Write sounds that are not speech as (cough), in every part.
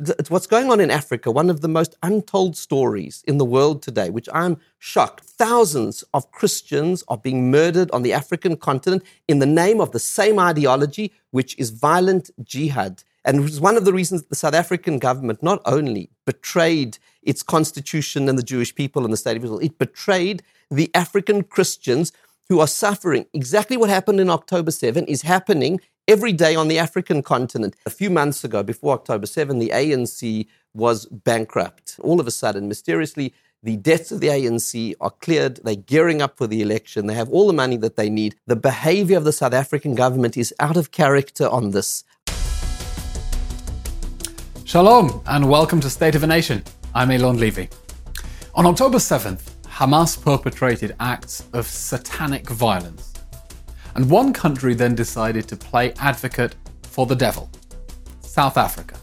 it's what's going on in Africa, one of the most untold stories in the world today, which I'm shocked. Thousands of Christians are being murdered on the African continent in the name of the same ideology, which is violent jihad. And it one of the reasons the South African government not only betrayed its constitution and the Jewish people and the state of Israel, it betrayed the African Christians who are suffering. Exactly what happened in October 7 is happening every day on the African continent. A few months ago, before October 7, the ANC was bankrupt. All of a sudden, mysteriously, the debts of the ANC are cleared. They're gearing up for the election. They have all the money that they need. The behavior of the South African government is out of character on this. Shalom and welcome to State of a Nation. I'm Eylon Levy. On October 7th, Hamas perpetrated acts of satanic violence. And one country then decided to play advocate for the devil South Africa.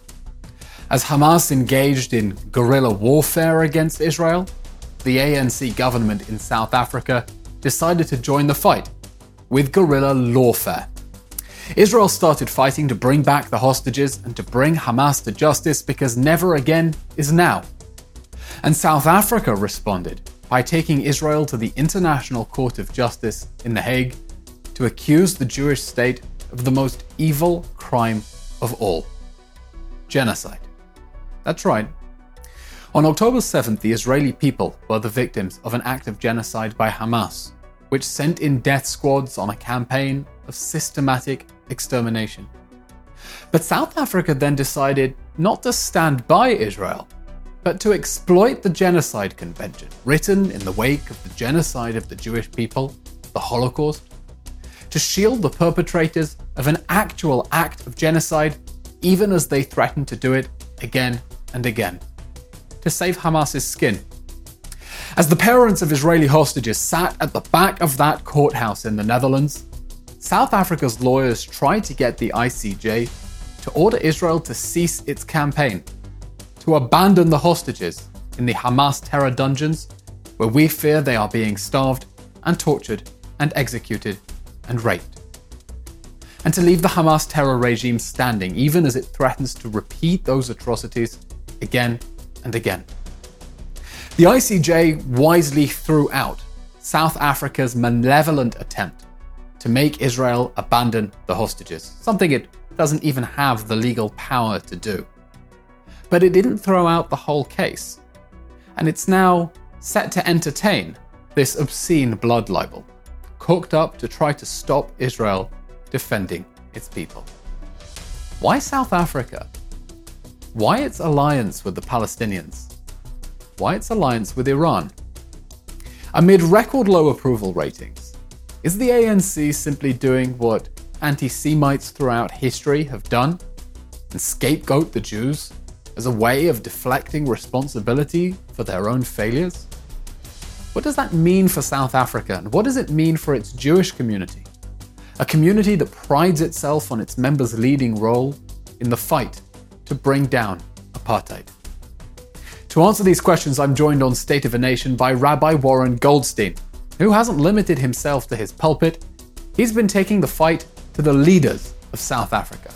As Hamas engaged in guerrilla warfare against Israel, the ANC government in South Africa decided to join the fight with guerrilla lawfare. Israel started fighting to bring back the hostages and to bring Hamas to justice because never again is now. And South Africa responded by taking Israel to the International Court of Justice in The Hague to accuse the Jewish state of the most evil crime of all genocide. That's right. On October 7th, the Israeli people were the victims of an act of genocide by Hamas, which sent in death squads on a campaign of systematic extermination. But South Africa then decided not to stand by Israel, but to exploit the Genocide Convention, written in the wake of the genocide of the Jewish people, the Holocaust, to shield the perpetrators of an actual act of genocide, even as they threaten to do it again and again, to save Hamas's skin. As the parents of Israeli hostages sat at the back of that courthouse in the Netherlands, South Africa's lawyers tried to get the ICJ to order Israel to cease its campaign, to abandon the hostages in the Hamas terror dungeons, where we fear they are being starved and tortured and executed and raped, and to leave the Hamas terror regime standing even as it threatens to repeat those atrocities again and again. The ICJ wisely threw out South Africa's malevolent attempt to make Israel abandon the hostages, something it doesn't even have the legal power to do. But it didn't throw out the whole case, and it's now set to entertain this obscene blood libel, cooked up to try to stop Israel defending its people. Why South Africa? Why its alliance with the Palestinians? Why its alliance with Iran? Amid record low approval ratings, is the ANC simply doing what anti Semites throughout history have done and scapegoat the Jews as a way of deflecting responsibility for their own failures? What does that mean for South Africa and what does it mean for its Jewish community? A community that prides itself on its members' leading role in the fight to bring down apartheid. To answer these questions, I'm joined on State of a Nation by Rabbi Warren Goldstein, who hasn't limited himself to his pulpit, he's been taking the fight to the leaders of South Africa,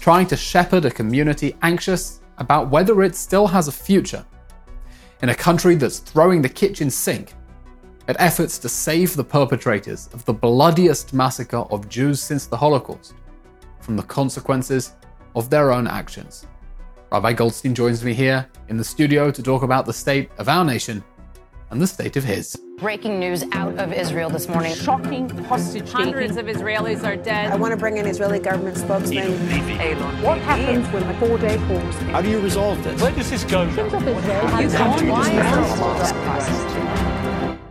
trying to shepherd a community anxious about whether it still has a future. In a country that's throwing the kitchen sink at efforts to save the perpetrators of the bloodiest massacre of Jews since the Holocaust from the consequences of their own actions. Rabbi Goldstein joins me here in the studio to talk about the state of our nation and the state of his. Breaking news out of Israel this morning. Shocking hostage Hundreds of Israelis are dead. I want to bring in Israeli government spokesman. What happens when the four-day pause? How do you resolve this? Where does this go?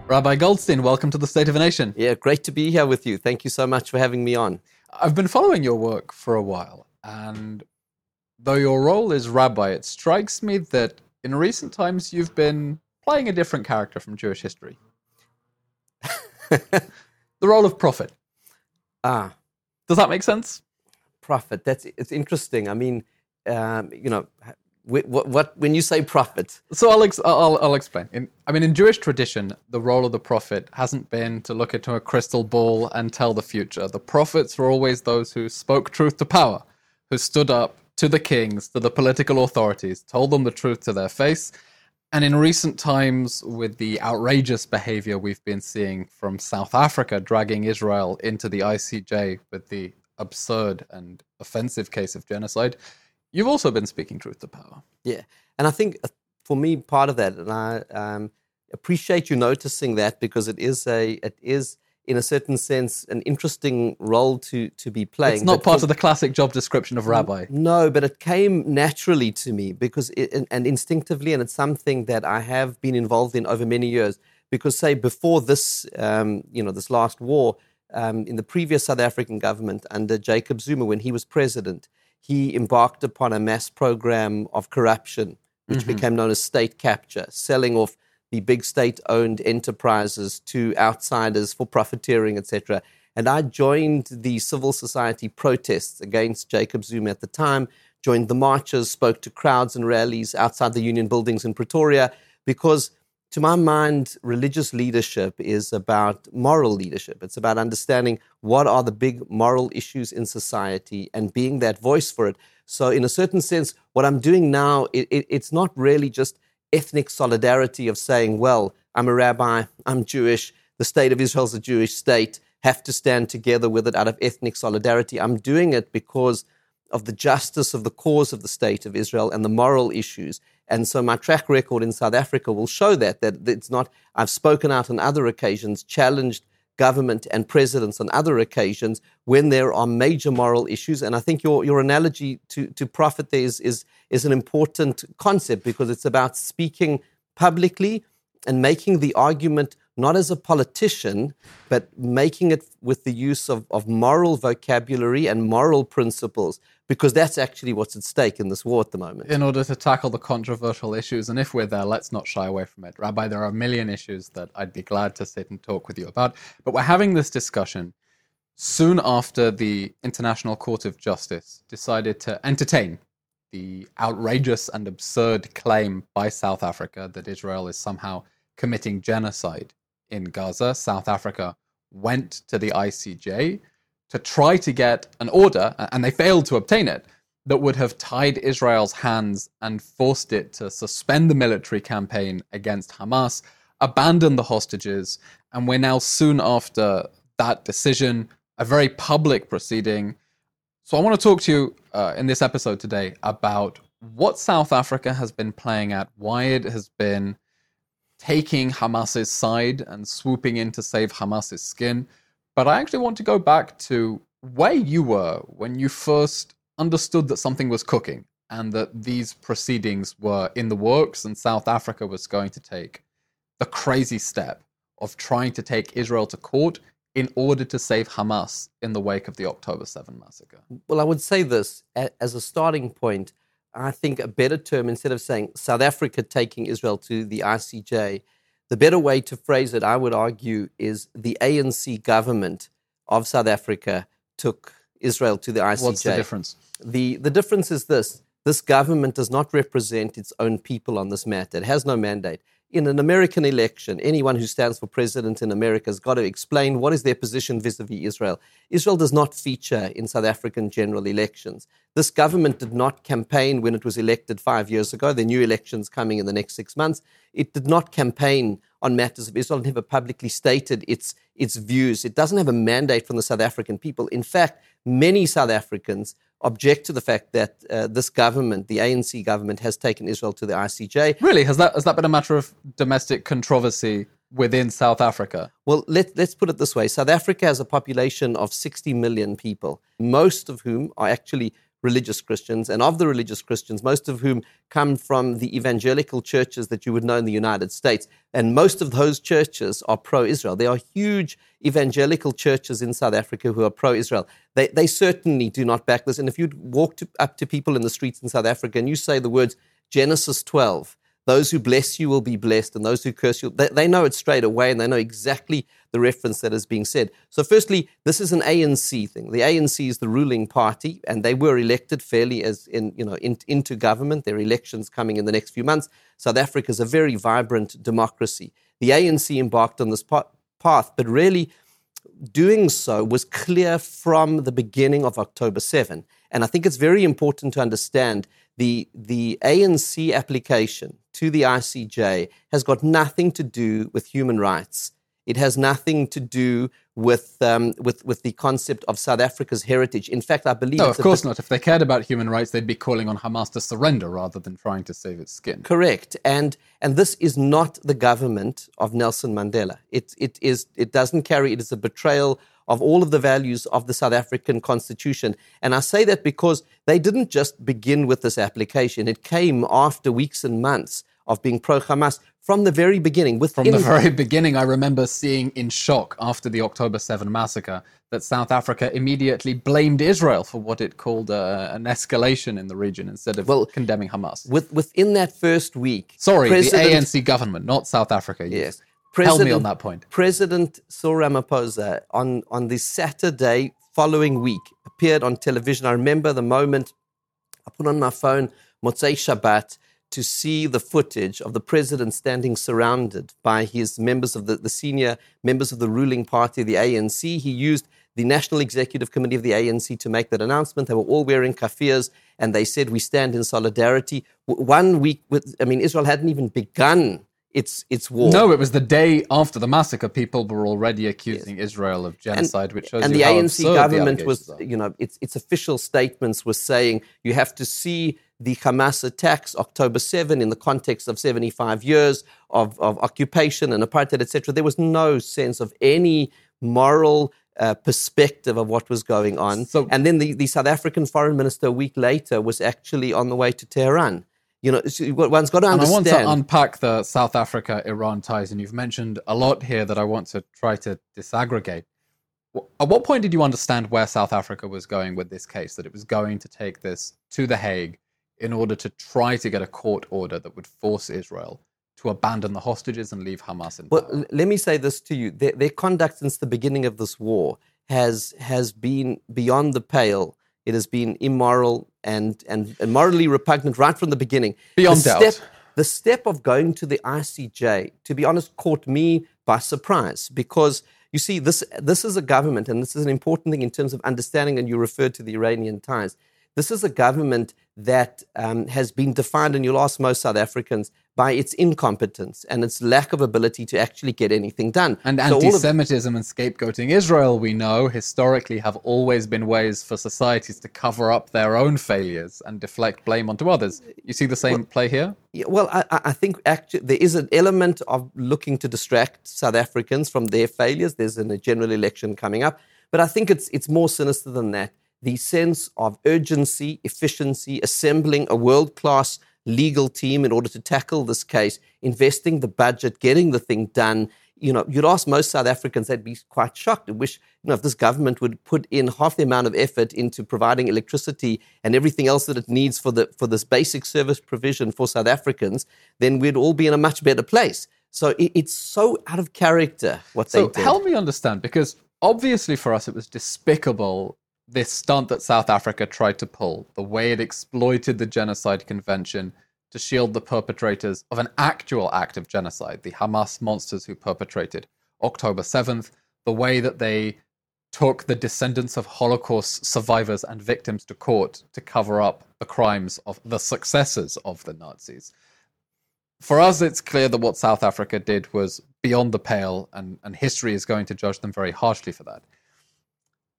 Rabbi Goldstein, welcome to the State of a Nation. Yeah, great to be here with you. Thank you so much for having me on. I've been following your work for a while, and though your role is rabbi, it strikes me that in recent times you've been playing a different character from Jewish history. (laughs) the role of prophet. Ah, Does that make sense? prophet. That's it's interesting. I mean, um, you know, what, what, when you say prophet, So I'll, ex- I'll, I'll explain. In, I mean, in Jewish tradition, the role of the prophet hasn't been to look into a crystal ball and tell the future. The prophets were always those who spoke truth to power, who stood up to the kings, to the political authorities, told them the truth to their face. And in recent times, with the outrageous behavior we've been seeing from South Africa dragging Israel into the ICJ with the absurd and offensive case of genocide, you've also been speaking truth to power. Yeah. And I think uh, for me, part of that, and I um, appreciate you noticing that because it is a, it is in a certain sense an interesting role to to be playing. It's not But part for- of the classic job description of rabbi. No, but it came naturally to me because it, and- and instinctively, and it's something that I have been involved in over many years. Because say before this, um, you know, this last war, um, in the previous South African government under Jacob Zuma, when he was president, he embarked upon a mass program of corruption, which mm-hmm. became known as state capture, selling off the big state-owned enterprises to outsiders for profiteering, etc. And I joined the civil society protests against Jacob Zuma at the time, joined the marches, spoke to crowds and rallies outside the union buildings in Pretoria, because to my mind, religious leadership is about moral leadership. It's about understanding what are the big moral issues in society and being that voice for it. So, in a certain sense, what I'm doing now, it, it, it's not really just ethnic solidarity of saying, well, I'm a rabbi, I'm Jewish, the state of Israel is a Jewish state, have to stand together with it out of ethnic solidarity. I'm doing it because of the justice of the cause of the state of Israel and the moral issues. And so my track record in South Africa will show that, that it's not, I've spoken out on other occasions, challenged government and presidents on other occasions when there are major moral issues. And I think your, your analogy to, to prophet there is, is, is an important concept because it's about speaking publicly and making the argument not as a politician, but making it with the use of, of moral vocabulary and moral principles, because that's actually what's at stake in this war at the moment. in order to tackle the controversial issues. And if we're there, let's not shy away from it. Rabbi, there are a million issues that I'd be glad to sit and talk with you about. But we're having this discussion soon after the International Court of Justice decided to entertain the outrageous and absurd claim by South Africa that Israel is somehow committing genocide in Gaza. South Africa went to the ICJ to try to get an order, and they failed to obtain it, that would have tied Israel's hands and forced it to suspend the military campaign against Hamas, abandon the hostages, and we're now soon after that decision, a very public proceeding. So I want to talk to you uh, in this episode today about what South Africa has been playing at, why it has been taking Hamas's side and swooping in to save Hamas's skin. But I actually want to go back to where you were when you first understood that something was cooking and that these proceedings were in the works and South Africa was going to take the crazy step of trying to take Israel to court in order to save Hamas in the wake of the October 7 massacre. Well, I would say this as a starting point. I think a better term, instead of saying South Africa taking Israel to the ICJ, the better way to phrase it, I would argue, is the ANC government of South Africa took Israel to the ICJ. What's the difference? The, the difference is this this government does not represent its own people on this matter, it has no mandate. In an American election, anyone who stands for president in America has got to explain what is their position vis a vis Israel. Israel does not feature in South African general elections. This government did not campaign when it was elected five years ago. Are new elections coming in the next six months. It did not campaign on matters of Israel, never publicly stated its, its views. It doesn't have a mandate from the South African people. In fact, many South Africans object to the fact that uh, this government, the ANC government, has taken Israel to the ICJ. Really, has that has that been a matter of domestic controversy within South Africa? Well, let, let's put it this way South Africa has a population of 60 million people, most of whom are actually religious Christians. And of the religious Christians, most of whom come from the evangelical churches that you would know in the United States. And most of those churches are pro Israel. There are huge evangelical churches in South Africa who are pro Israel. They, they certainly do not back this. And if you walk to, up to people in the streets in South Africa and you say the words Genesis 12, those who bless you will be blessed, and those who curse you, they, they, know it straight away, and they know exactly the reference that is being said. So, firstly, this is an ANC thing. The ANC is the ruling party, and they were elected fairly as in you know in, into government. There are elections coming in the next few months. South Africa is a very vibrant democracy. The ANC embarked on this path, but really, doing so was clear from the beginning of October 7. And I think it's very important to understand the, the ANC application to the ICJ has got nothing to do with human rights. It has nothing to do with, um, with, with the concept of South Africa's heritage. In fact, I believe. No, of course bit- not. If they cared about human rights, they'd be calling on Hamas to surrender rather than trying to save its skin. Correct. And, and this is not the government of Nelson Mandela. It, it, is, it doesn't carry, it is a betrayal of all of the values of the South African Constitution. And I say that because they didn't just begin with this application, it came after weeks and months of being pro Hamas from the very beginning. Within From the very beginning, I remember seeing in shock after the October 7 massacre that South Africa immediately blamed Israel for what it called uh, an escalation in the region instead of Well, condemning Hamas. with, within that first week. Sorry, President- the ANC government, not South Africa. You Yes. Tell me on that point. President Cyril Ramaphosa on, on the Saturday following week appeared on television. I remember the moment I put on my phone Motzei Shabbat to see the footage of the president standing surrounded by his members of the, the senior members of the ruling party, the ANC. He used the National Executive Committee of the ANC to make that announcement. They were all wearing keffiyehs and they said, We stand in solidarity. One week, with, I mean, Israel hadn't even begun its, its war. No, it was the day after the massacre. People were already accusing Israel of genocide, which shows and you the how ANC absurd the government was, are. you know, its, its official statements were saying you have to see the Hamas attacks October 7 in the context of 75 years of, of occupation and apartheid, etc. There was no sense of any moral uh, perspective of what was going on. So- and then the, the South African foreign minister a week later was actually on the way to Tehran. You know, one's got to understand. And I want to unpack the South Africa Iran ties, and you've mentioned a lot here that I want to try to disaggregate. At what point did you understand where South Africa was going with this case? That it was going to take this to The Hague in order to try to get a court order that would force Israel to abandon the hostages and leave Hamas in Well, power? l- let me say this to you: their, their conduct since the beginning of this war has has been beyond the pale. It has been immoral and and, and morally repugnant right from the beginning. Beyond the doubt. Step, the step of going to the ICJ, to be honest, caught me by surprise because you see, this this is a government, and this is an important thing in terms of understanding. And you referred to the Iranian ties. This is a government that um, has been defined, and you'll ask most South Africans, by its incompetence and its lack of ability to actually get anything done. And So anti-Semitism and scapegoating Israel, we know historically have always been ways for societies to cover up their own failures and deflect blame onto others. You see the same play here? Yeah, well, I, I I think actually there is an element of looking to distract South Africans from their failures. There's an- a general election coming up, but I think it's it's more sinister than that. The sense of urgency, efficiency, assembling a world class legal team in order to tackle this case, investing the budget, getting the thing done. You know, you'd ask most South Africans, they'd be quite shocked. I wish, you know, if this government would put in half the amount of effort into providing electricity and everything else that it needs for the for this basic service provision for South Africans, then we'd all be in a much better place. So it, it's so out of character what So they did. help me understand, because obviously for us it was despicable this stunt that South Africa tried to pull, the way it exploited the Genocide Convention to shield the perpetrators of an actual act of genocide, the Hamas monsters who perpetrated October 7th, the way that they took the descendants of Holocaust survivors and victims to court to cover up the crimes of the successors of the Nazis for us, it's clear that what South Africa did was beyond the pale, and, and history is going to judge them very harshly for that.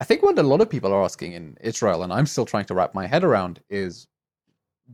I think what a lot of people are asking in Israel, and I'm still trying to wrap my head around, is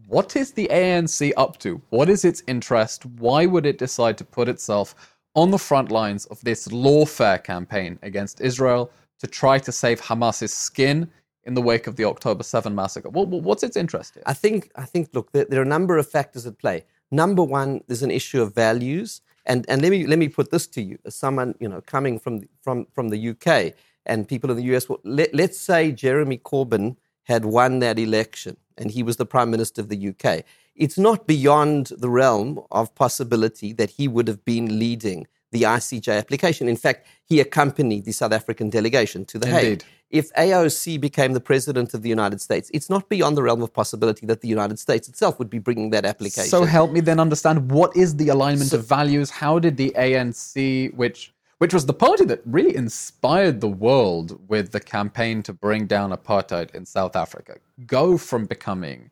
what is the ANC up to? What is its interest? Why would it decide to put itself on the front lines of this lawfare campaign against Israel to try to save Hamas's skin in the wake of the October 7 massacre? What's its interest here? I think, I think, look, there, there are a number of factors at play. Number one, there's an issue of values, and and let me let me put this to you, as someone you know coming from from from the UK and people in the US. Let, let's say Jeremy Corbyn had won that election and he was the prime minister of the UK. It's not beyond the realm of possibility that he would have been leading the ICJ application. In fact, he accompanied the South African delegation to The Hague Indeed. if AOC became the president of the United States, it's not beyond the realm of possibility that the United States itself would be bringing that application. So help me then understand what is the alignment of values? How did the ANC, which which was the party that really inspired the world with the campaign to bring down apartheid in South Africa, go from becoming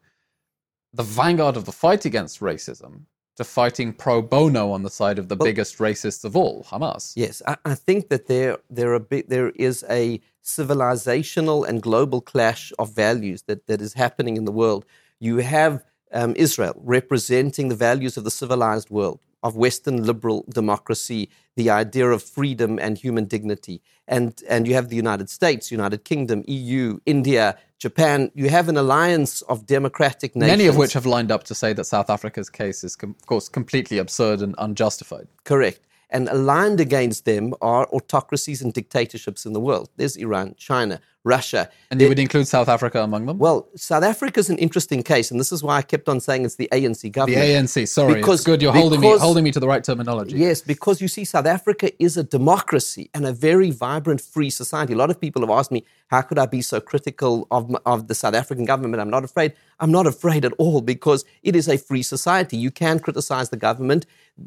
the vanguard of the fight against racism to fighting pro bono on the side of the biggest racists of all, Hamas. Yes, I, I think that there there bit, there is a civilizational and global clash of values that, that is happening in the world. You have um, Israel representing the values of the civilized world, of Western liberal democracy, the idea of freedom and human dignity. And, and you have the United States, United Kingdom, EU, India, Japan. You have an alliance of democratic nations. Many of which have lined up to say that South Africa's case is, com- of course, completely absurd and unjustified. Correct. And aligned against them are autocracies and dictatorships in the world. There's Iran, China, Russia. And you would include South Africa among them? Well, South Africa is an interesting case, and this is why I kept on saying it's the ANC government. the. ANC, sorry. Because- it's good you're holding me, holding me to the right terminology. Yes, because you see, South Africa is a democracy and a very vibrant, free society. A lot of people have asked me, how could I be so critical of, of the South African government? I'm not afraid. I'm not afraid at all because it is a free society. You can criticize the government.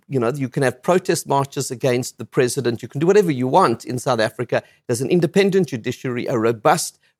You know, you can have protest marches against the president. You can do whatever you want in South Africa. There's an independent judiciary, a robust,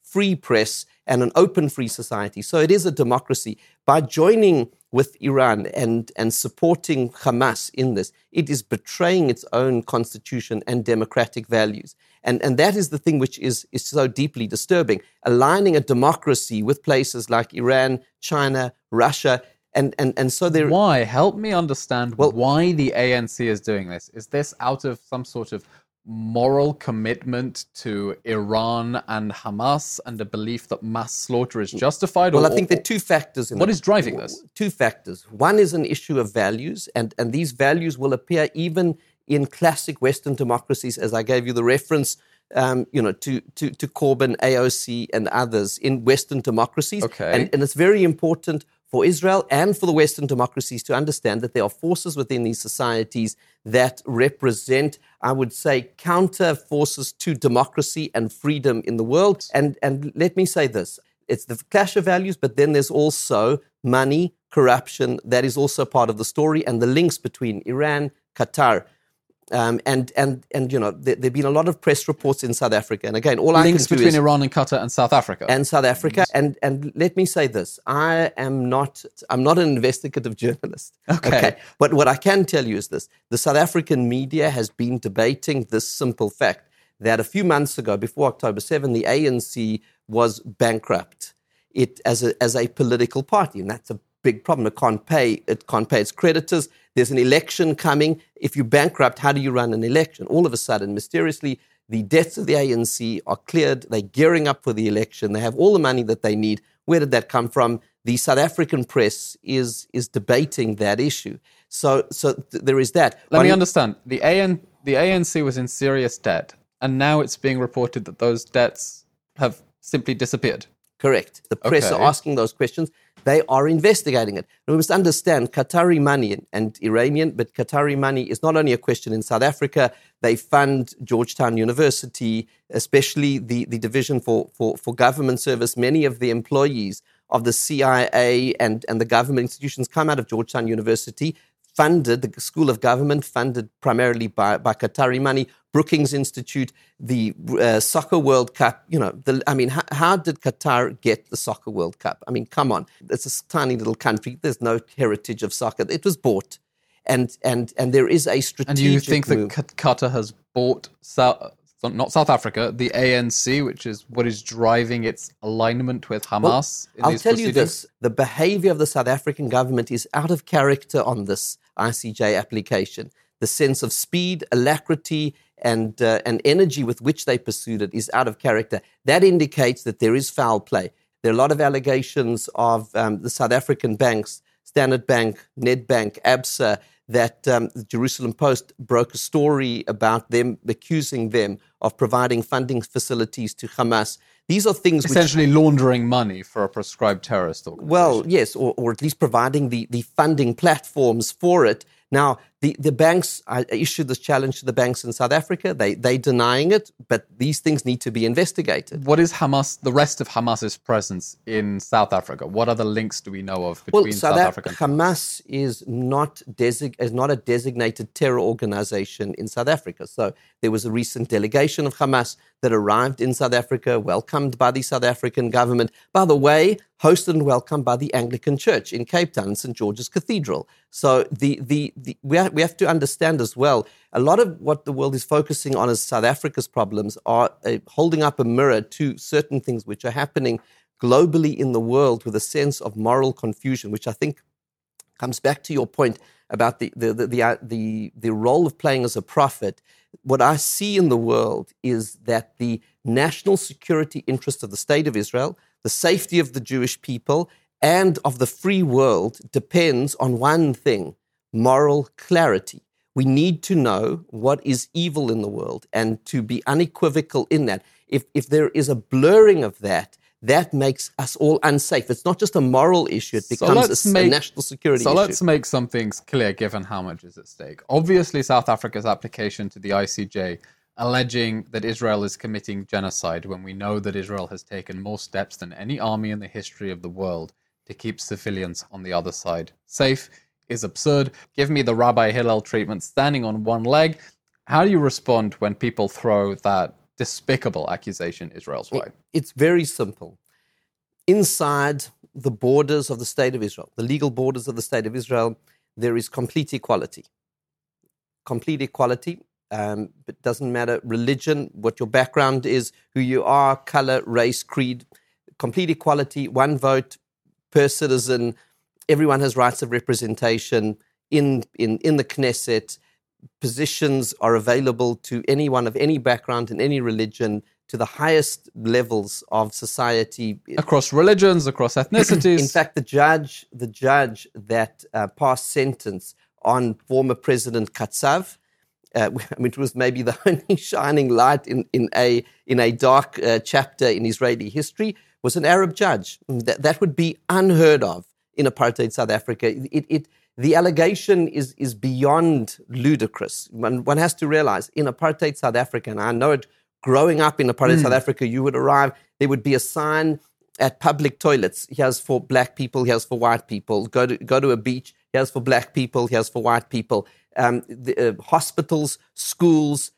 free press, and an open, free society. So it is a democracy. By joining with Iran and, and supporting Hamas in this, it is betraying its own constitution and democratic values. And, and that is the thing which is, is so deeply disturbing. Aligning a democracy with places like Iran, China, Russia, and, and, and so there. Why? Help me understand Well- why the ANC is doing this. Is this out of some sort of moral commitment to Iran and Hamas and a belief that mass slaughter is justified? Well, or- I think there are two factors in What it. is driving this? Two factors. One is an issue of values, and, and these values will appear even in classic Western democracies, as I gave you the reference, um, you know, to, to, to Corbyn, AOC, and others in Western democracies. Okay. And, and it's very important for Israel and for the Western democracies to understand that there are forces within these societies that represent, I would say, counter forces to democracy and freedom in the world. And, and let me say this it's the clash of values, but then there's also money, corruption, that is also part of the story, and the links between Iran, Qatar. Um, and and and you know there have been a lot of press reports in South Africa, and again, all I Links can do between is Iran and Qatar and South Africa. and South Africa. And and let me say this: I am not I'm not an investigative (laughs) journalist. Okay. But what I can tell you is this: the South African media has been debating this simple fact that a few months ago, before October 7, the ANC was bankrupt. It as a as a political party, and that's a big problem. It can't pay. Uh, it can't pay its creditors. There's an election coming. If you bankrupt, how do you run an election? All of a sudden, mysteriously, the debts of the ANC are cleared. They're gearing up for the election. They have all the money that they need. Where did that come from? The South African press is is debating that issue. So so th- there is that. Let me understand. The AN, the ANC was in serious debt, and now it's being reported that those debts have simply disappeared. Correct. The press Okay. are asking those questions. They are investigating it. And we must understand Qatari money and- Iranian, but Qatari money is not only a question in South Africa. They fund Georgetown University, especially the, the division for, for, for government service. Many of the employees of the CIA and, and the government institutions come out of Georgetown University, funded, the School of Government, funded primarily by, by Qatari money. Brookings Institute, the uh, Soccer World Cup. You know, the, I mean, how, how did Qatar get the Soccer World Cup? I mean, come on, it's a tiny little country. There's no heritage of soccer. It was bought, and and and there is a strategic. And you think move. that Qatar has bought South, not South Africa, the ANC, which is what is driving its alignment with Hamas? in I'll tell you this: the behaviour of the South African government is out of character on this ICJ application. The sense of speed, alacrity, and uh, and energy with which they pursued it is out of character. That indicates that there is foul play. There are a lot of allegations of um, the South African banks, Standard Bank, Nedbank, ABSA, that um, the Jerusalem Post broke a story about them accusing them of providing funding facilities to Hamas. These are things which essentially laundering money for a prescribed terrorist organization. well, yes, or, or at least providing the, the funding platforms for it. Now, the, the banks, I issued this challenge to the banks in South Africa. They, they denying it, but these things need to be investigated. What is Hamas, the rest of Hamas's presence in South Africa? What other links do we know of between well, South, South Africa? And- Hamas is not, desig- is not a designated terror organization in South Africa. So there was a recent delegation of Hamas that arrived in South Africa, welcomed by the South African government. By the way, hosted and welcomed by the Anglican Church in Cape Town, St. George's Cathedral. So the, the, the, we, we have to understand as well, a lot of what the world is focusing on as South Africa's problems are uh, holding up a mirror to certain things which are happening globally in the world with a sense of moral confusion, which I think comes back to your point about the, the, the, the, uh, the, the role of playing as a prophet. What I see in the world is that the national security interest of the state of Israel, the safety of the Jewish people, and of the free world depends on one thing moral clarity. We need to know what is evil in the world and to be unequivocal in that. If, if there is a blurring of that, that makes us all unsafe. It's not just a moral issue, it becomes a, make, a national security so issue. So let's make some things clear given how much is at stake. Obviously, South Africa's application to the ICJ alleging that Israel is committing genocide when we know that Israel has taken more steps than any army in the history of the world to keep civilians on the other side safe is absurd. Give me the Rabbi Hillel treatment standing on one leg. How do you respond when people throw that despicable accusation Israel's way? It's very simple. Inside the borders of the state of Israel, the legal borders of the state of Israel, there is complete equality. Complete equality. Um, it doesn't matter religion, what your background is, who you are, color, race, creed. Complete equality, one vote per citizen. Everyone has rights of representation in, in, in the Knesset positions are available to anyone of any background and any religion to the highest levels of society across religions, across (clears throat) ethnicities. In fact, the judge, the judge that uh, passed sentence on former President Katsav, uh, (laughs) which was maybe the (laughs) only shining light in, in a in a dark uh, chapter in Israeli history, was an Arab judge. That that would be unheard of in apartheid South Africa. It, it the allegation is, is beyond ludicrous. One, one has to realize in apartheid South Africa, and I know it growing up in apartheid mm. South Africa, you would arrive, there would be a sign at public toilets. Here's for black people, here's for white people. Go to, go to a beach, here's for black people, here's for white people. Um, the, uh, hospitals, schools,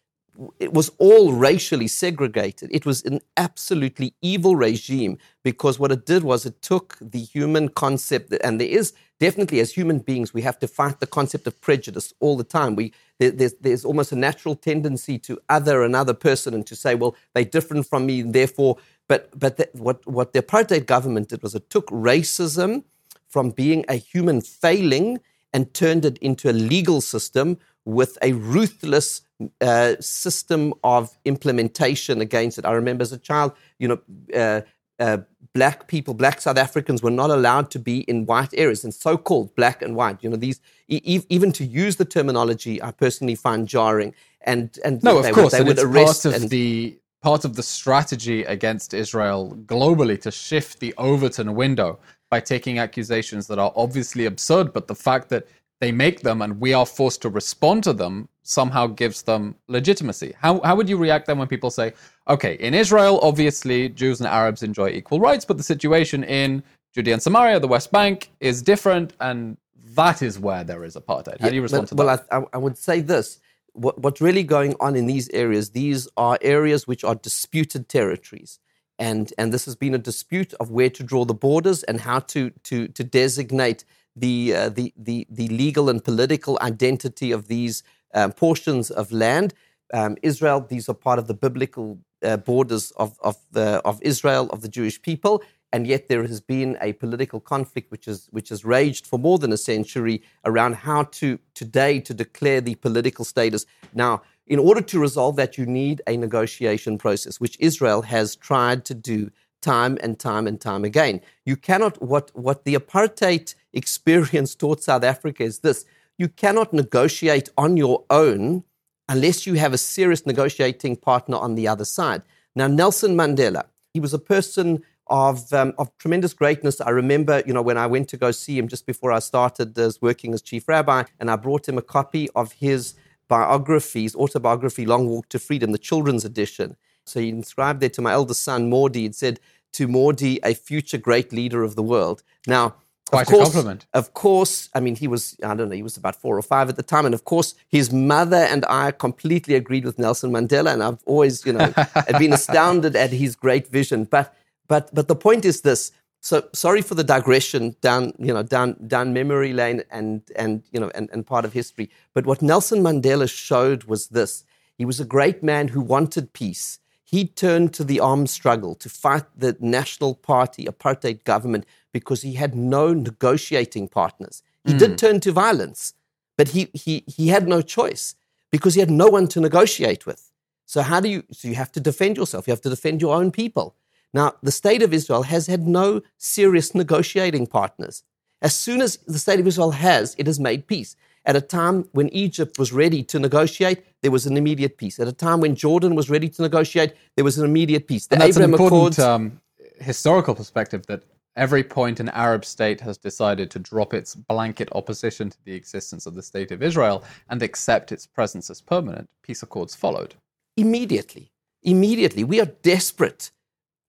it was all racially segregated. It was an absolutely evil regime because what it did was it took the human concept, and there is definitely as human beings, we have to fight the concept of prejudice all the time. We, there's, there's almost a natural tendency to other another person and to say, well, they're different from me, and therefore. But, but the, what, what the apartheid government did was it took racism from being a human failing and turned it into a legal system with a ruthless uh, system of implementation against it. I remember as a child, you know, uh, uh, black people, black South Africans were not allowed to be in white areas, and so-called black and white. You know, these e- even to use the terminology, I personally find jarring. And and no, they, of course, they would it's arrest part of and, the part of the strategy against Israel globally to shift the Overton window by taking accusations that are obviously absurd, but the fact that they make them and we are forced to respond to them somehow gives them legitimacy. How, how would you react then when people say, okay, in Israel, obviously Jews and Arabs enjoy equal rights, but the situation in Judea and Samaria, the West Bank, is different, and that is where there is apartheid. How do you respond to well, that? Well, I, I would say this. What, what's really going on in these areas, these are areas which are disputed territories. And, and this has been a dispute of where to draw the borders and how to, to, to designate the, uh, the, the, the legal and political identity of these um, portions of land. Um, Israel, these are part of the biblical uh, borders of, of, the, of Israel, of the Jewish people. And yet there has been a political conflict which, is, which has raged for more than a century around how to today to declare the political status. Now, in order to resolve that, you need a negotiation process, which Israel has tried to do time and time and time again. You cannot, what, what the apartheid experience taught South Africa is this you cannot negotiate on your own unless you have a serious negotiating partner on the other side. Now, Nelson Mandela, he was a person of, um, of tremendous greatness. I remember, you know, when I went to go see him just before I started as working as chief rabbi, and I brought him a copy of his biography, his autobiography, Long Walk to Freedom, the children's edition. So he inscribed there to my eldest son, Mordi, and said, to Mordi, a future great leader of the world. Now, Quite of course, a compliment. Of course, I mean, he was, I don't know, he was about four or five at the time. And of course, his mother and I completely agreed with Nelson Mandela. And I've always, you know, been astounded at his great vision. But, but, but the point is this. So sorry for the digression down, you know, down, down memory lane and, and, you know, and, and part of history. But what Nelson Mandela showed was this. He was a great man who wanted peace. He turned to the armed struggle to fight the National Party apartheid government because he had no negotiating partners. He Hmm. did turn to violence, but he, he, he had no choice because he had no one to negotiate with. So how do you so you have to defend yourself, you have to defend your own people. Now, the state of Israel has had no serious negotiating partners. As soon as the state of Israel has, it has made peace. At a time when Egypt was ready to negotiate, there was an immediate peace. At a time when Jordan was ready to negotiate, there was an immediate peace. The And that's Abraham an important Accords, um, historical perspective that every point an Arab state has decided to drop its blanket opposition to the existence of the state of Israel and accept its presence as permanent, peace accords followed. immediately. Immediately. We are desperate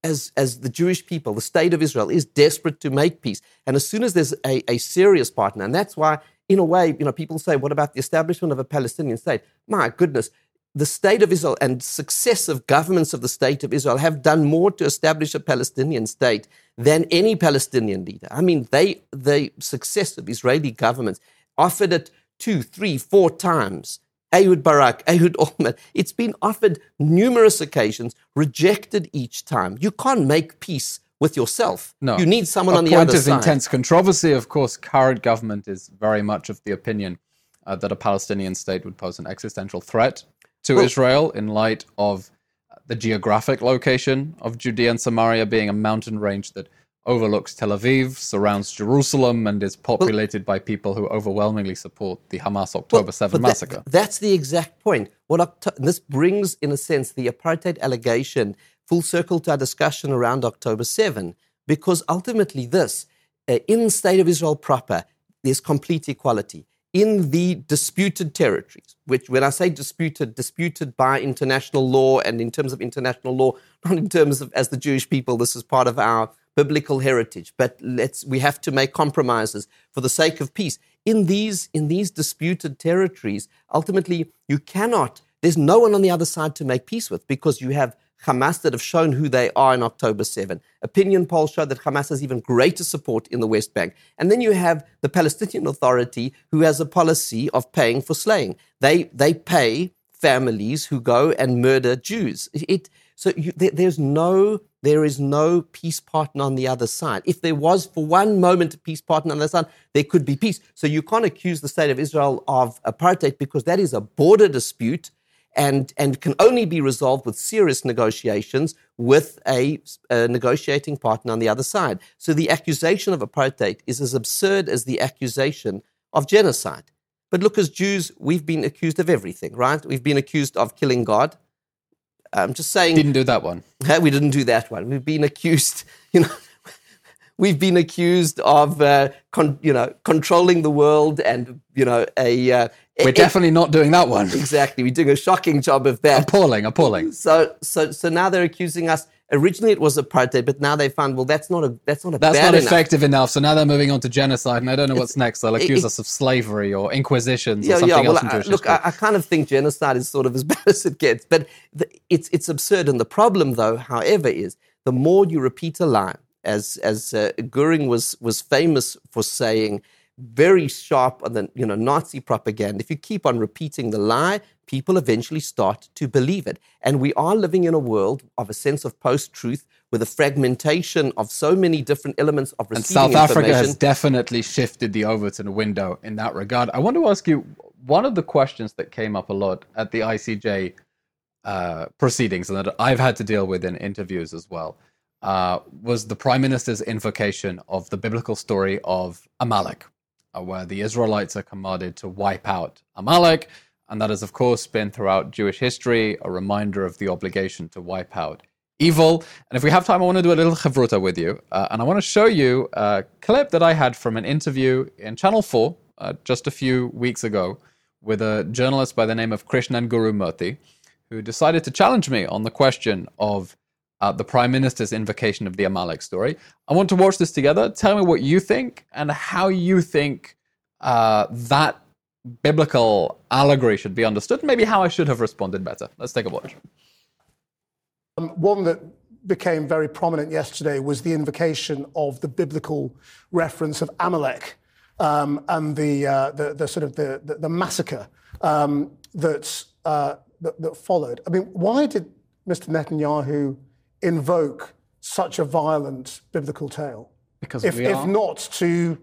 as, as the Jewish people. The state of Israel is desperate to make peace. And as soon as there's a, a serious partner, and that's why, in a way, you know, people say, what about the establishment of a Palestinian state? My goodness. The state of Israel and successive governments of the state of Israel have done more to establish a Palestinian state than any Palestinian leader. I mean, they, the successive Israeli governments offered it two, three, four times. Ehud Barak, (laughs) Ehud Olmert. It's been offered numerous occasions, rejected each time. You can't make peace with yourself. No. You need someone a on the other side. point of intense controversy. Of course, current government is very much of the opinion uh, that a Palestinian state would pose an existential threat to Well- Israel in light of the geographic location of Judea and Samaria being a mountain range that overlooks Tel Aviv, surrounds Jerusalem, and is populated by people who overwhelmingly support the Hamas October Well, 7 but that- massacre. that's the exact point. What Octo- this brings, in a sense, the apartheid allegation full circle to our discussion around October 7, because ultimately, this, uh, in the state of Israel proper, there's complete equality. In the disputed territories, which, when I say disputed, disputed by international law and in terms of international law, (laughs) not in terms of as the Jewish people, this is part of our biblical heritage. But let's we have to make compromises for the sake of peace. In these in these disputed territories, ultimately you cannot. There's no one on the other side to make peace with because you have Hamas that have shown who they are in October 7. Opinion polls show that Hamas has even greater support in the West Bank. And then you have the Palestinian Authority who has a policy of paying for slaying. They, they pay families who go and murder Jews. It, so you, there, there's no, there is no peace partner on the other side. If there was for one moment a peace partner on the other side, there could be peace. So you can't accuse the state of Israel of apartheid because that is a border dispute and, and can only be resolved with serious negotiations with a, a negotiating partner on the other side. So the accusation of apartheid is as absurd as the accusation of genocide. But look, as Jews, we've been accused of everything, right? We've been accused of killing God. I'm just saying Didn't do that one. (laughs) we didn't do that one. We've been accused, (laughs) you know, we've been accused of, uh, con, you know, controlling the world and, you know, a. Uh, We're a- definitely not doing that one. exactly. We're doing a shocking job of that. Appalling, appalling. So, so, so now they're accusing us. Originally, it was apartheid, but now they found, well, that's not a, that's not a That's not effective enough. So now they're moving on to genocide, and I don't know what's next. They'll accuse it- us of slavery or inquisitions or Yeah, something yeah. Well, else in I, look. I, I kind of think genocide is sort of as (laughs) bad as it gets, but the, it's it's absurd. And the problem, though, however, is the more you repeat a lie, as as uh, Goering was was famous for saying, very sharp on the you know Nazi propaganda. If you keep on repeating the lie, people eventually start to believe it. And we are living in a world of a sense of post-truth, with a fragmentation of so many different elements of and South Africa has definitely shifted the Overton window in that regard. I want to ask you one of the questions that came up a lot at the ICJ uh, proceedings and that I've had to deal with in interviews as well uh, was the Prime Minister's invocation of the biblical story of Amalek, uh, where the Israelites are commanded to wipe out Amalek. And that has, of course, been throughout Jewish history a reminder of the obligation to wipe out evil. And if we have time, I want to do a little chavruta with you. Uh, and I want to show you a clip that I had from an interview in Channel 4 uh, just a few weeks ago with a journalist by the name of Krishnan Guru Murthy, who decided to challenge me on the question of uh, the Prime Minister's invocation of the Amalek story. I want to watch this together. Tell me what you think and how you think uh, that biblical allegory should be understood, maybe how I should have responded better. Let's take a watch. Um, one that became very prominent yesterday was the invocation of the biblical reference of Amalek um, and the, uh, the, the, sort of the, the, the massacre um, that, uh, that, that followed. I mean, why did Mr. Netanyahu invoke such a violent biblical tale? Because if, if not to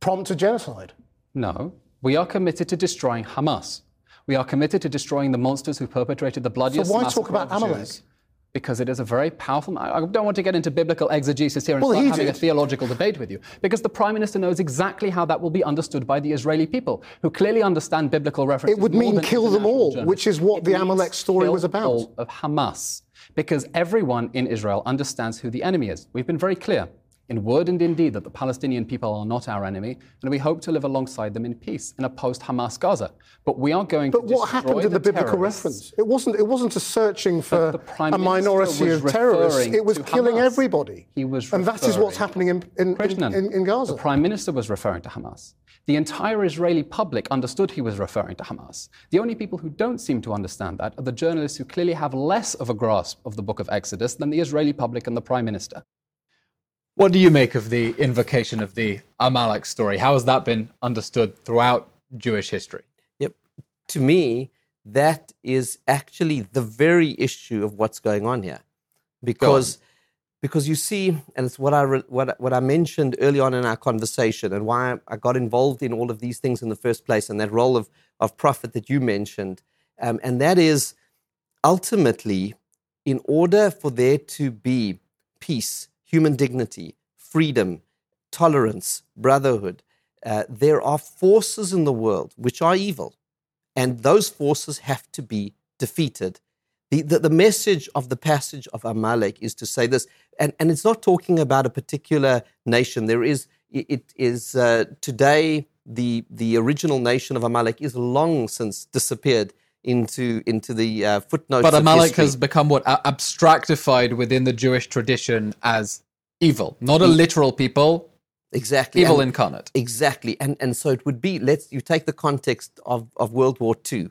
prompt a genocide. No, we are committed to destroying Hamas. We are committed to destroying the monsters who perpetrated the bloodiest So why talk about Amalek? Jews. Because it is a very powerful. I don't want to get into biblical exegesis here and Well, start he having a theological debate with you. Because the Prime Minister knows exactly how that will be understood by the Israeli people, who clearly understand biblical references. It would mean kill them all, journalists. which is what It the Amalek story was about. all of Hamas. Because everyone in Israel understands who the enemy is. We've been very clear in word and in deed that the Palestinian people are not our enemy, and we hope to live alongside them in peace in a post-Hamas Gaza. But we are going But to what happened in the, biblical reference? It wasn't. It wasn't a searching for the a minority of terrorists. It was killing Hamas. everybody. He was and that is what's happening in, in, Krishnan, in, in Gaza. The Prime Minister was referring to Hamas. The entire Israeli public understood he was referring to Hamas. The only people who don't seem to understand that are the journalists who clearly have less of a grasp of the book of Exodus than the Israeli public and the Prime Minister. What do you make of the invocation of the Amalek story? How has that been understood throughout Jewish history? Yep. To me, that is actually the very issue of what's going on here, because because you see, and it's what I re- what what I mentioned early on in our conversation, and why I got involved in all of these things in the first place, and that role of of prophet that you mentioned, um, and that is ultimately, in order for there to be peace, human dignity, freedom, tolerance, brotherhood, uh, there are forces in the world which are evil, and those forces have to be defeated. The, the, the message of the passage of Amalek is to say this, and, and it's not talking about a particular nation. There is, it, is uh, today, the, the original nation of Amalek is long since disappeared into, into the uh, footnotes. But Amalek history. has become what a- abstractified within the Jewish tradition as evil, not a literal people, exactly evil and- incarnate. Exactly. And, and so it would be, let's, you take the context of, of World War II.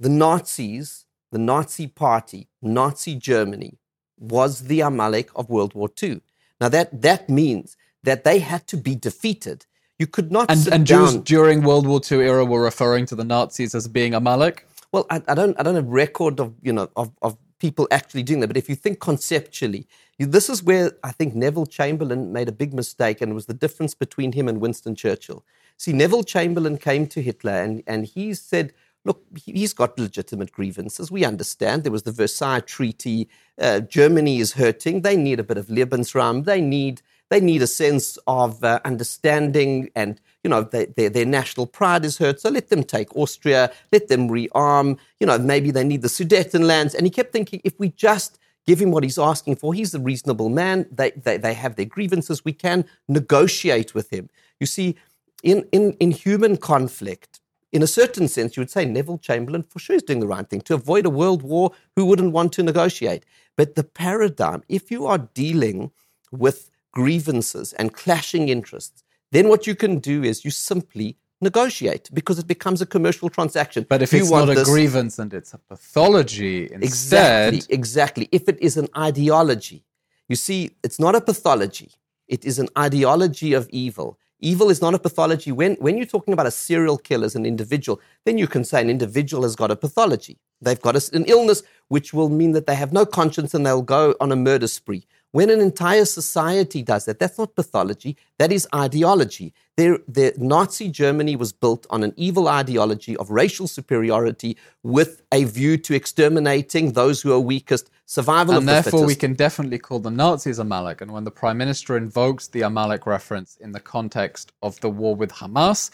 The Nazis, the Nazi party, Nazi Germany, was the Amalek of World War II. Now that, that means that they had to be defeated. You could not And, and down. Jews during World War II era were referring to the Nazis as being Amalek. Well, I, I don't, I don't have record of, you know, of, of people actually doing that. But if you think conceptually, you, this is where I think Neville Chamberlain made a big mistake, and it was the difference between him and Winston Churchill. See, Neville Chamberlain came to Hitler, and, and he said, "Look, he- he's got legitimate grievances. We understand. There was the Versailles Treaty. Uh, Germany is hurting. They need a bit of Lebensraum. They need." They need a sense of uh, understanding and, you know, they, their, their national pride is hurt. So let them take Austria, let them rearm. You know, maybe they need the Sudetenlands. And he kept thinking, if we just give him what he's asking for, he's a reasonable man. They, they, they have their grievances. We can negotiate with him. You see, in, in, in human conflict, in a certain sense, you would say Neville Chamberlain for sure is doing the right thing. To avoid a world war, who wouldn't want to negotiate? But the paradigm, if you are dealing with grievances and clashing interests, then what you can do is you simply negotiate because it becomes a commercial transaction. But if You it's want not a this- grievance and it's a pathology instead, Exactly, exactly. If it is an ideology, you see, it's not a pathology. It is an ideology of evil. Evil is not a pathology. When, when you're talking about a serial killer as an individual, then you can say an individual has got a pathology. They've got a, an illness which will mean that they have no conscience and they'll go on a murder spree. When an entire society does that, that's not pathology, that is ideology. There, the Nazi Germany was built on an evil ideology of racial superiority with a view to exterminating those who are weakest, survival of and therefore we can definitely call the Nazis Amalek. And when the Prime Minister invokes the Amalek reference in the context of the war with Hamas,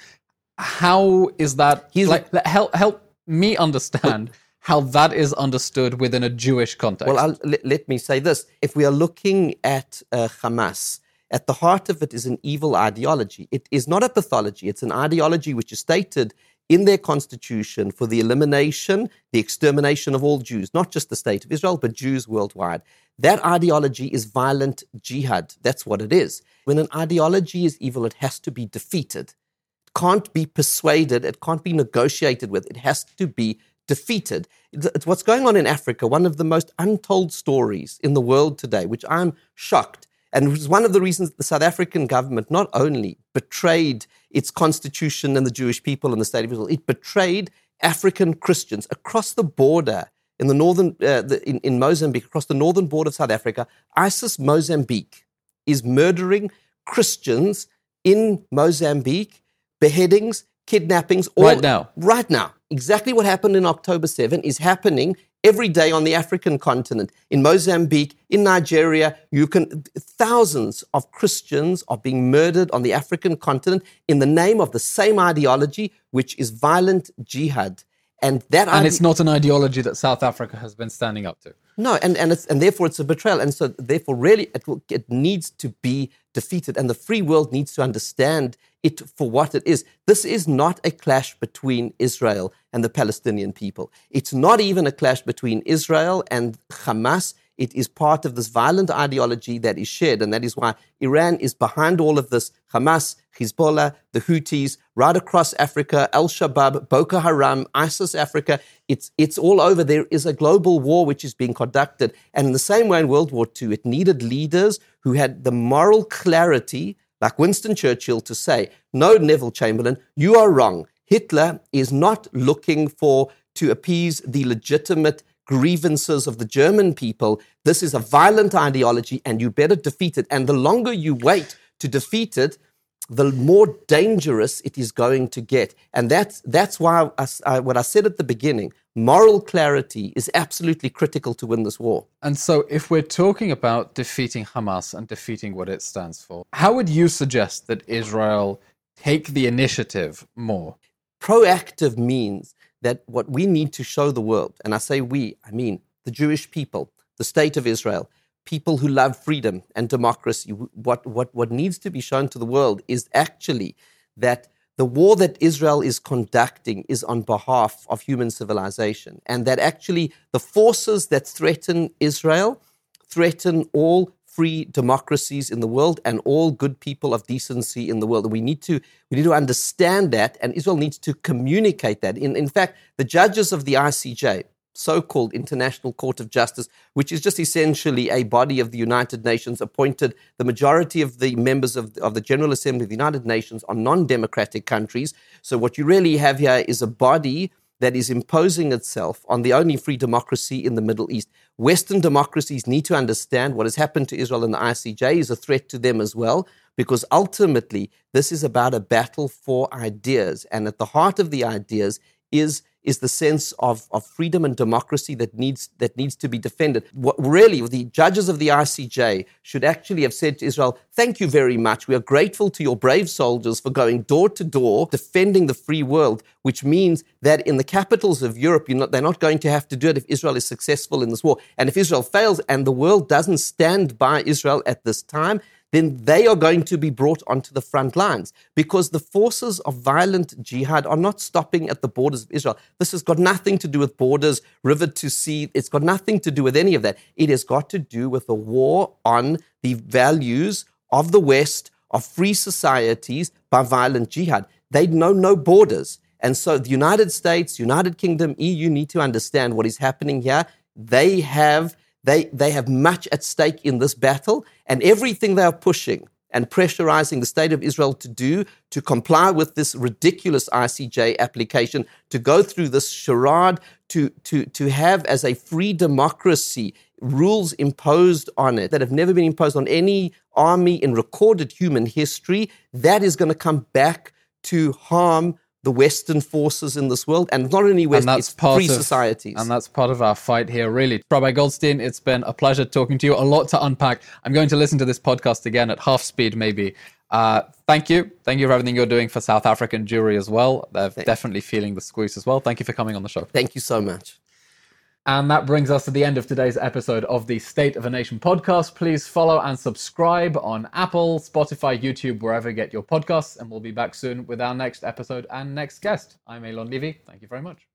how is that? He's- like, help help me understand how that is understood within a Jewish context. Well, let me say this. If we are looking at uh, Hamas, at the heart of it is an evil ideology. It is not a pathology, it's an ideology which is stated in their constitution for the elimination, the extermination of all Jews, not just the state of Israel, but Jews worldwide. That ideology is violent jihad. That's what it is. When an ideology is evil, it has to be defeated. It can't be persuaded, it can't be negotiated with, it has to be defeated. It's what's going on in Africa, one of the most untold stories in the world today, which I'm shocked. And it was one of the reasons the South African government not only betrayed its constitution and the Jewish people and the state of Israel, it betrayed African Christians across the border in the northern, uh, the, in, in Mozambique, across the northern border of South Africa. ISIS Mozambique is murdering Christians in Mozambique, beheadings, kidnappings. All, right now. Right now. Exactly what happened in October 7 is happening every day on the African continent, in Mozambique, in Nigeria. You can thousands of Christians are being murdered on the African continent in the name of the same ideology, which is violent jihad. And that and ide- it's not an ideology that South Africa has been standing up to. No, and, and, it's, and therefore it's a betrayal. And so, therefore, really, it, will, it needs to be defeated. And the free world needs to understand it for what it is. This is not a clash between Israel and the Palestinian people. It's not even a clash between Israel and Hamas. It is part of this violent ideology that is shared. And that is why Iran is behind all of this. Hamas, Hezbollah, the Houthis, right across Africa, Al Shabaab, Boko Haram, ISIS Africa. It's, it's all over. There is a global war which is being conducted. And in the same way in World War II, it needed leaders who had the moral clarity, like Winston Churchill, to say, No, Neville Chamberlain, you are wrong. Hitler is not looking for to appease the legitimate grievances of the German people. This is a violent ideology and you better defeat it. And the longer you wait to defeat it, the more dangerous it is going to get. And that's, that's why I, I, what I said at the beginning moral clarity is absolutely critical to win this war. And so, if we're talking about defeating Hamas and defeating what it stands for, how would you suggest that Israel take the initiative more? Proactive means that what we need to show the world, and I say we, I mean the Jewish people, the state of Israel, people who love freedom and democracy, what, what, what needs to be shown to the world is actually that the war that Israel is conducting is on behalf of human civilization, and that actually the forces that threaten Israel threaten all free democracies in the world and all good people of decency in the world. And we need to we need to understand that, and Israel needs to communicate that. In in fact, the judges of the ICJ, so-called International Court of Justice, which is just essentially a body of the United Nations, appointed the majority of the members of, of the General Assembly of the United Nations are non-democratic countries. So what you really have here is a body that is imposing itself on the only free democracy in the Middle East. Western democracies need to understand what has happened to Israel and the ICJ is a threat to them as well, because ultimately this is about a battle for ideas. And at the heart of the ideas is is the sense of, of freedom and democracy that needs that needs to be defended. What really the judges of the ICJ should actually have said to Israel, "Thank you very much. We are grateful to your brave soldiers for going door to door defending the free world." Which means that in the capitals of Europe, not, they're not going to have to do it if Israel is successful in this war. And if Israel fails and the world doesn't stand by Israel at this time, then they are going to be brought onto the front lines because the forces of violent jihad are not stopping at the borders of Israel. This has got nothing to do with borders, river to sea. It's got nothing to do with any of that. It has got to do with a war on the values of the West, of free societies by violent jihad. They know no borders. And so the United States, United Kingdom, EU need to understand what is happening here. They have they, they have much at stake in this battle, and everything they are pushing and pressurizing the state of Israel to do to comply with this ridiculous ICJ application, to go through this charade, to, to, to have as a free democracy rules imposed on it that have never been imposed on any army in recorded human history, that is going to come back to harm the Western forces in this world, and not only West, it's free of, societies. And that's part of our fight here, really. Rabbi Goldstein, it's been a pleasure talking to you. A lot to unpack. I'm going to listen to this podcast again at half speed, maybe. Uh, thank you. Thank you for everything you're doing for South African Jewry as well. They're Thanks. definitely feeling the squeeze as well. Thank you for coming on the show. Thank you so much. And that brings us to the end of today's episode of the State of a Nation podcast. Please follow and subscribe on Apple, Spotify, YouTube, wherever you get your podcasts. And we'll be back soon with our next episode and next guest. I'm Eylon Levy. Thank you very much.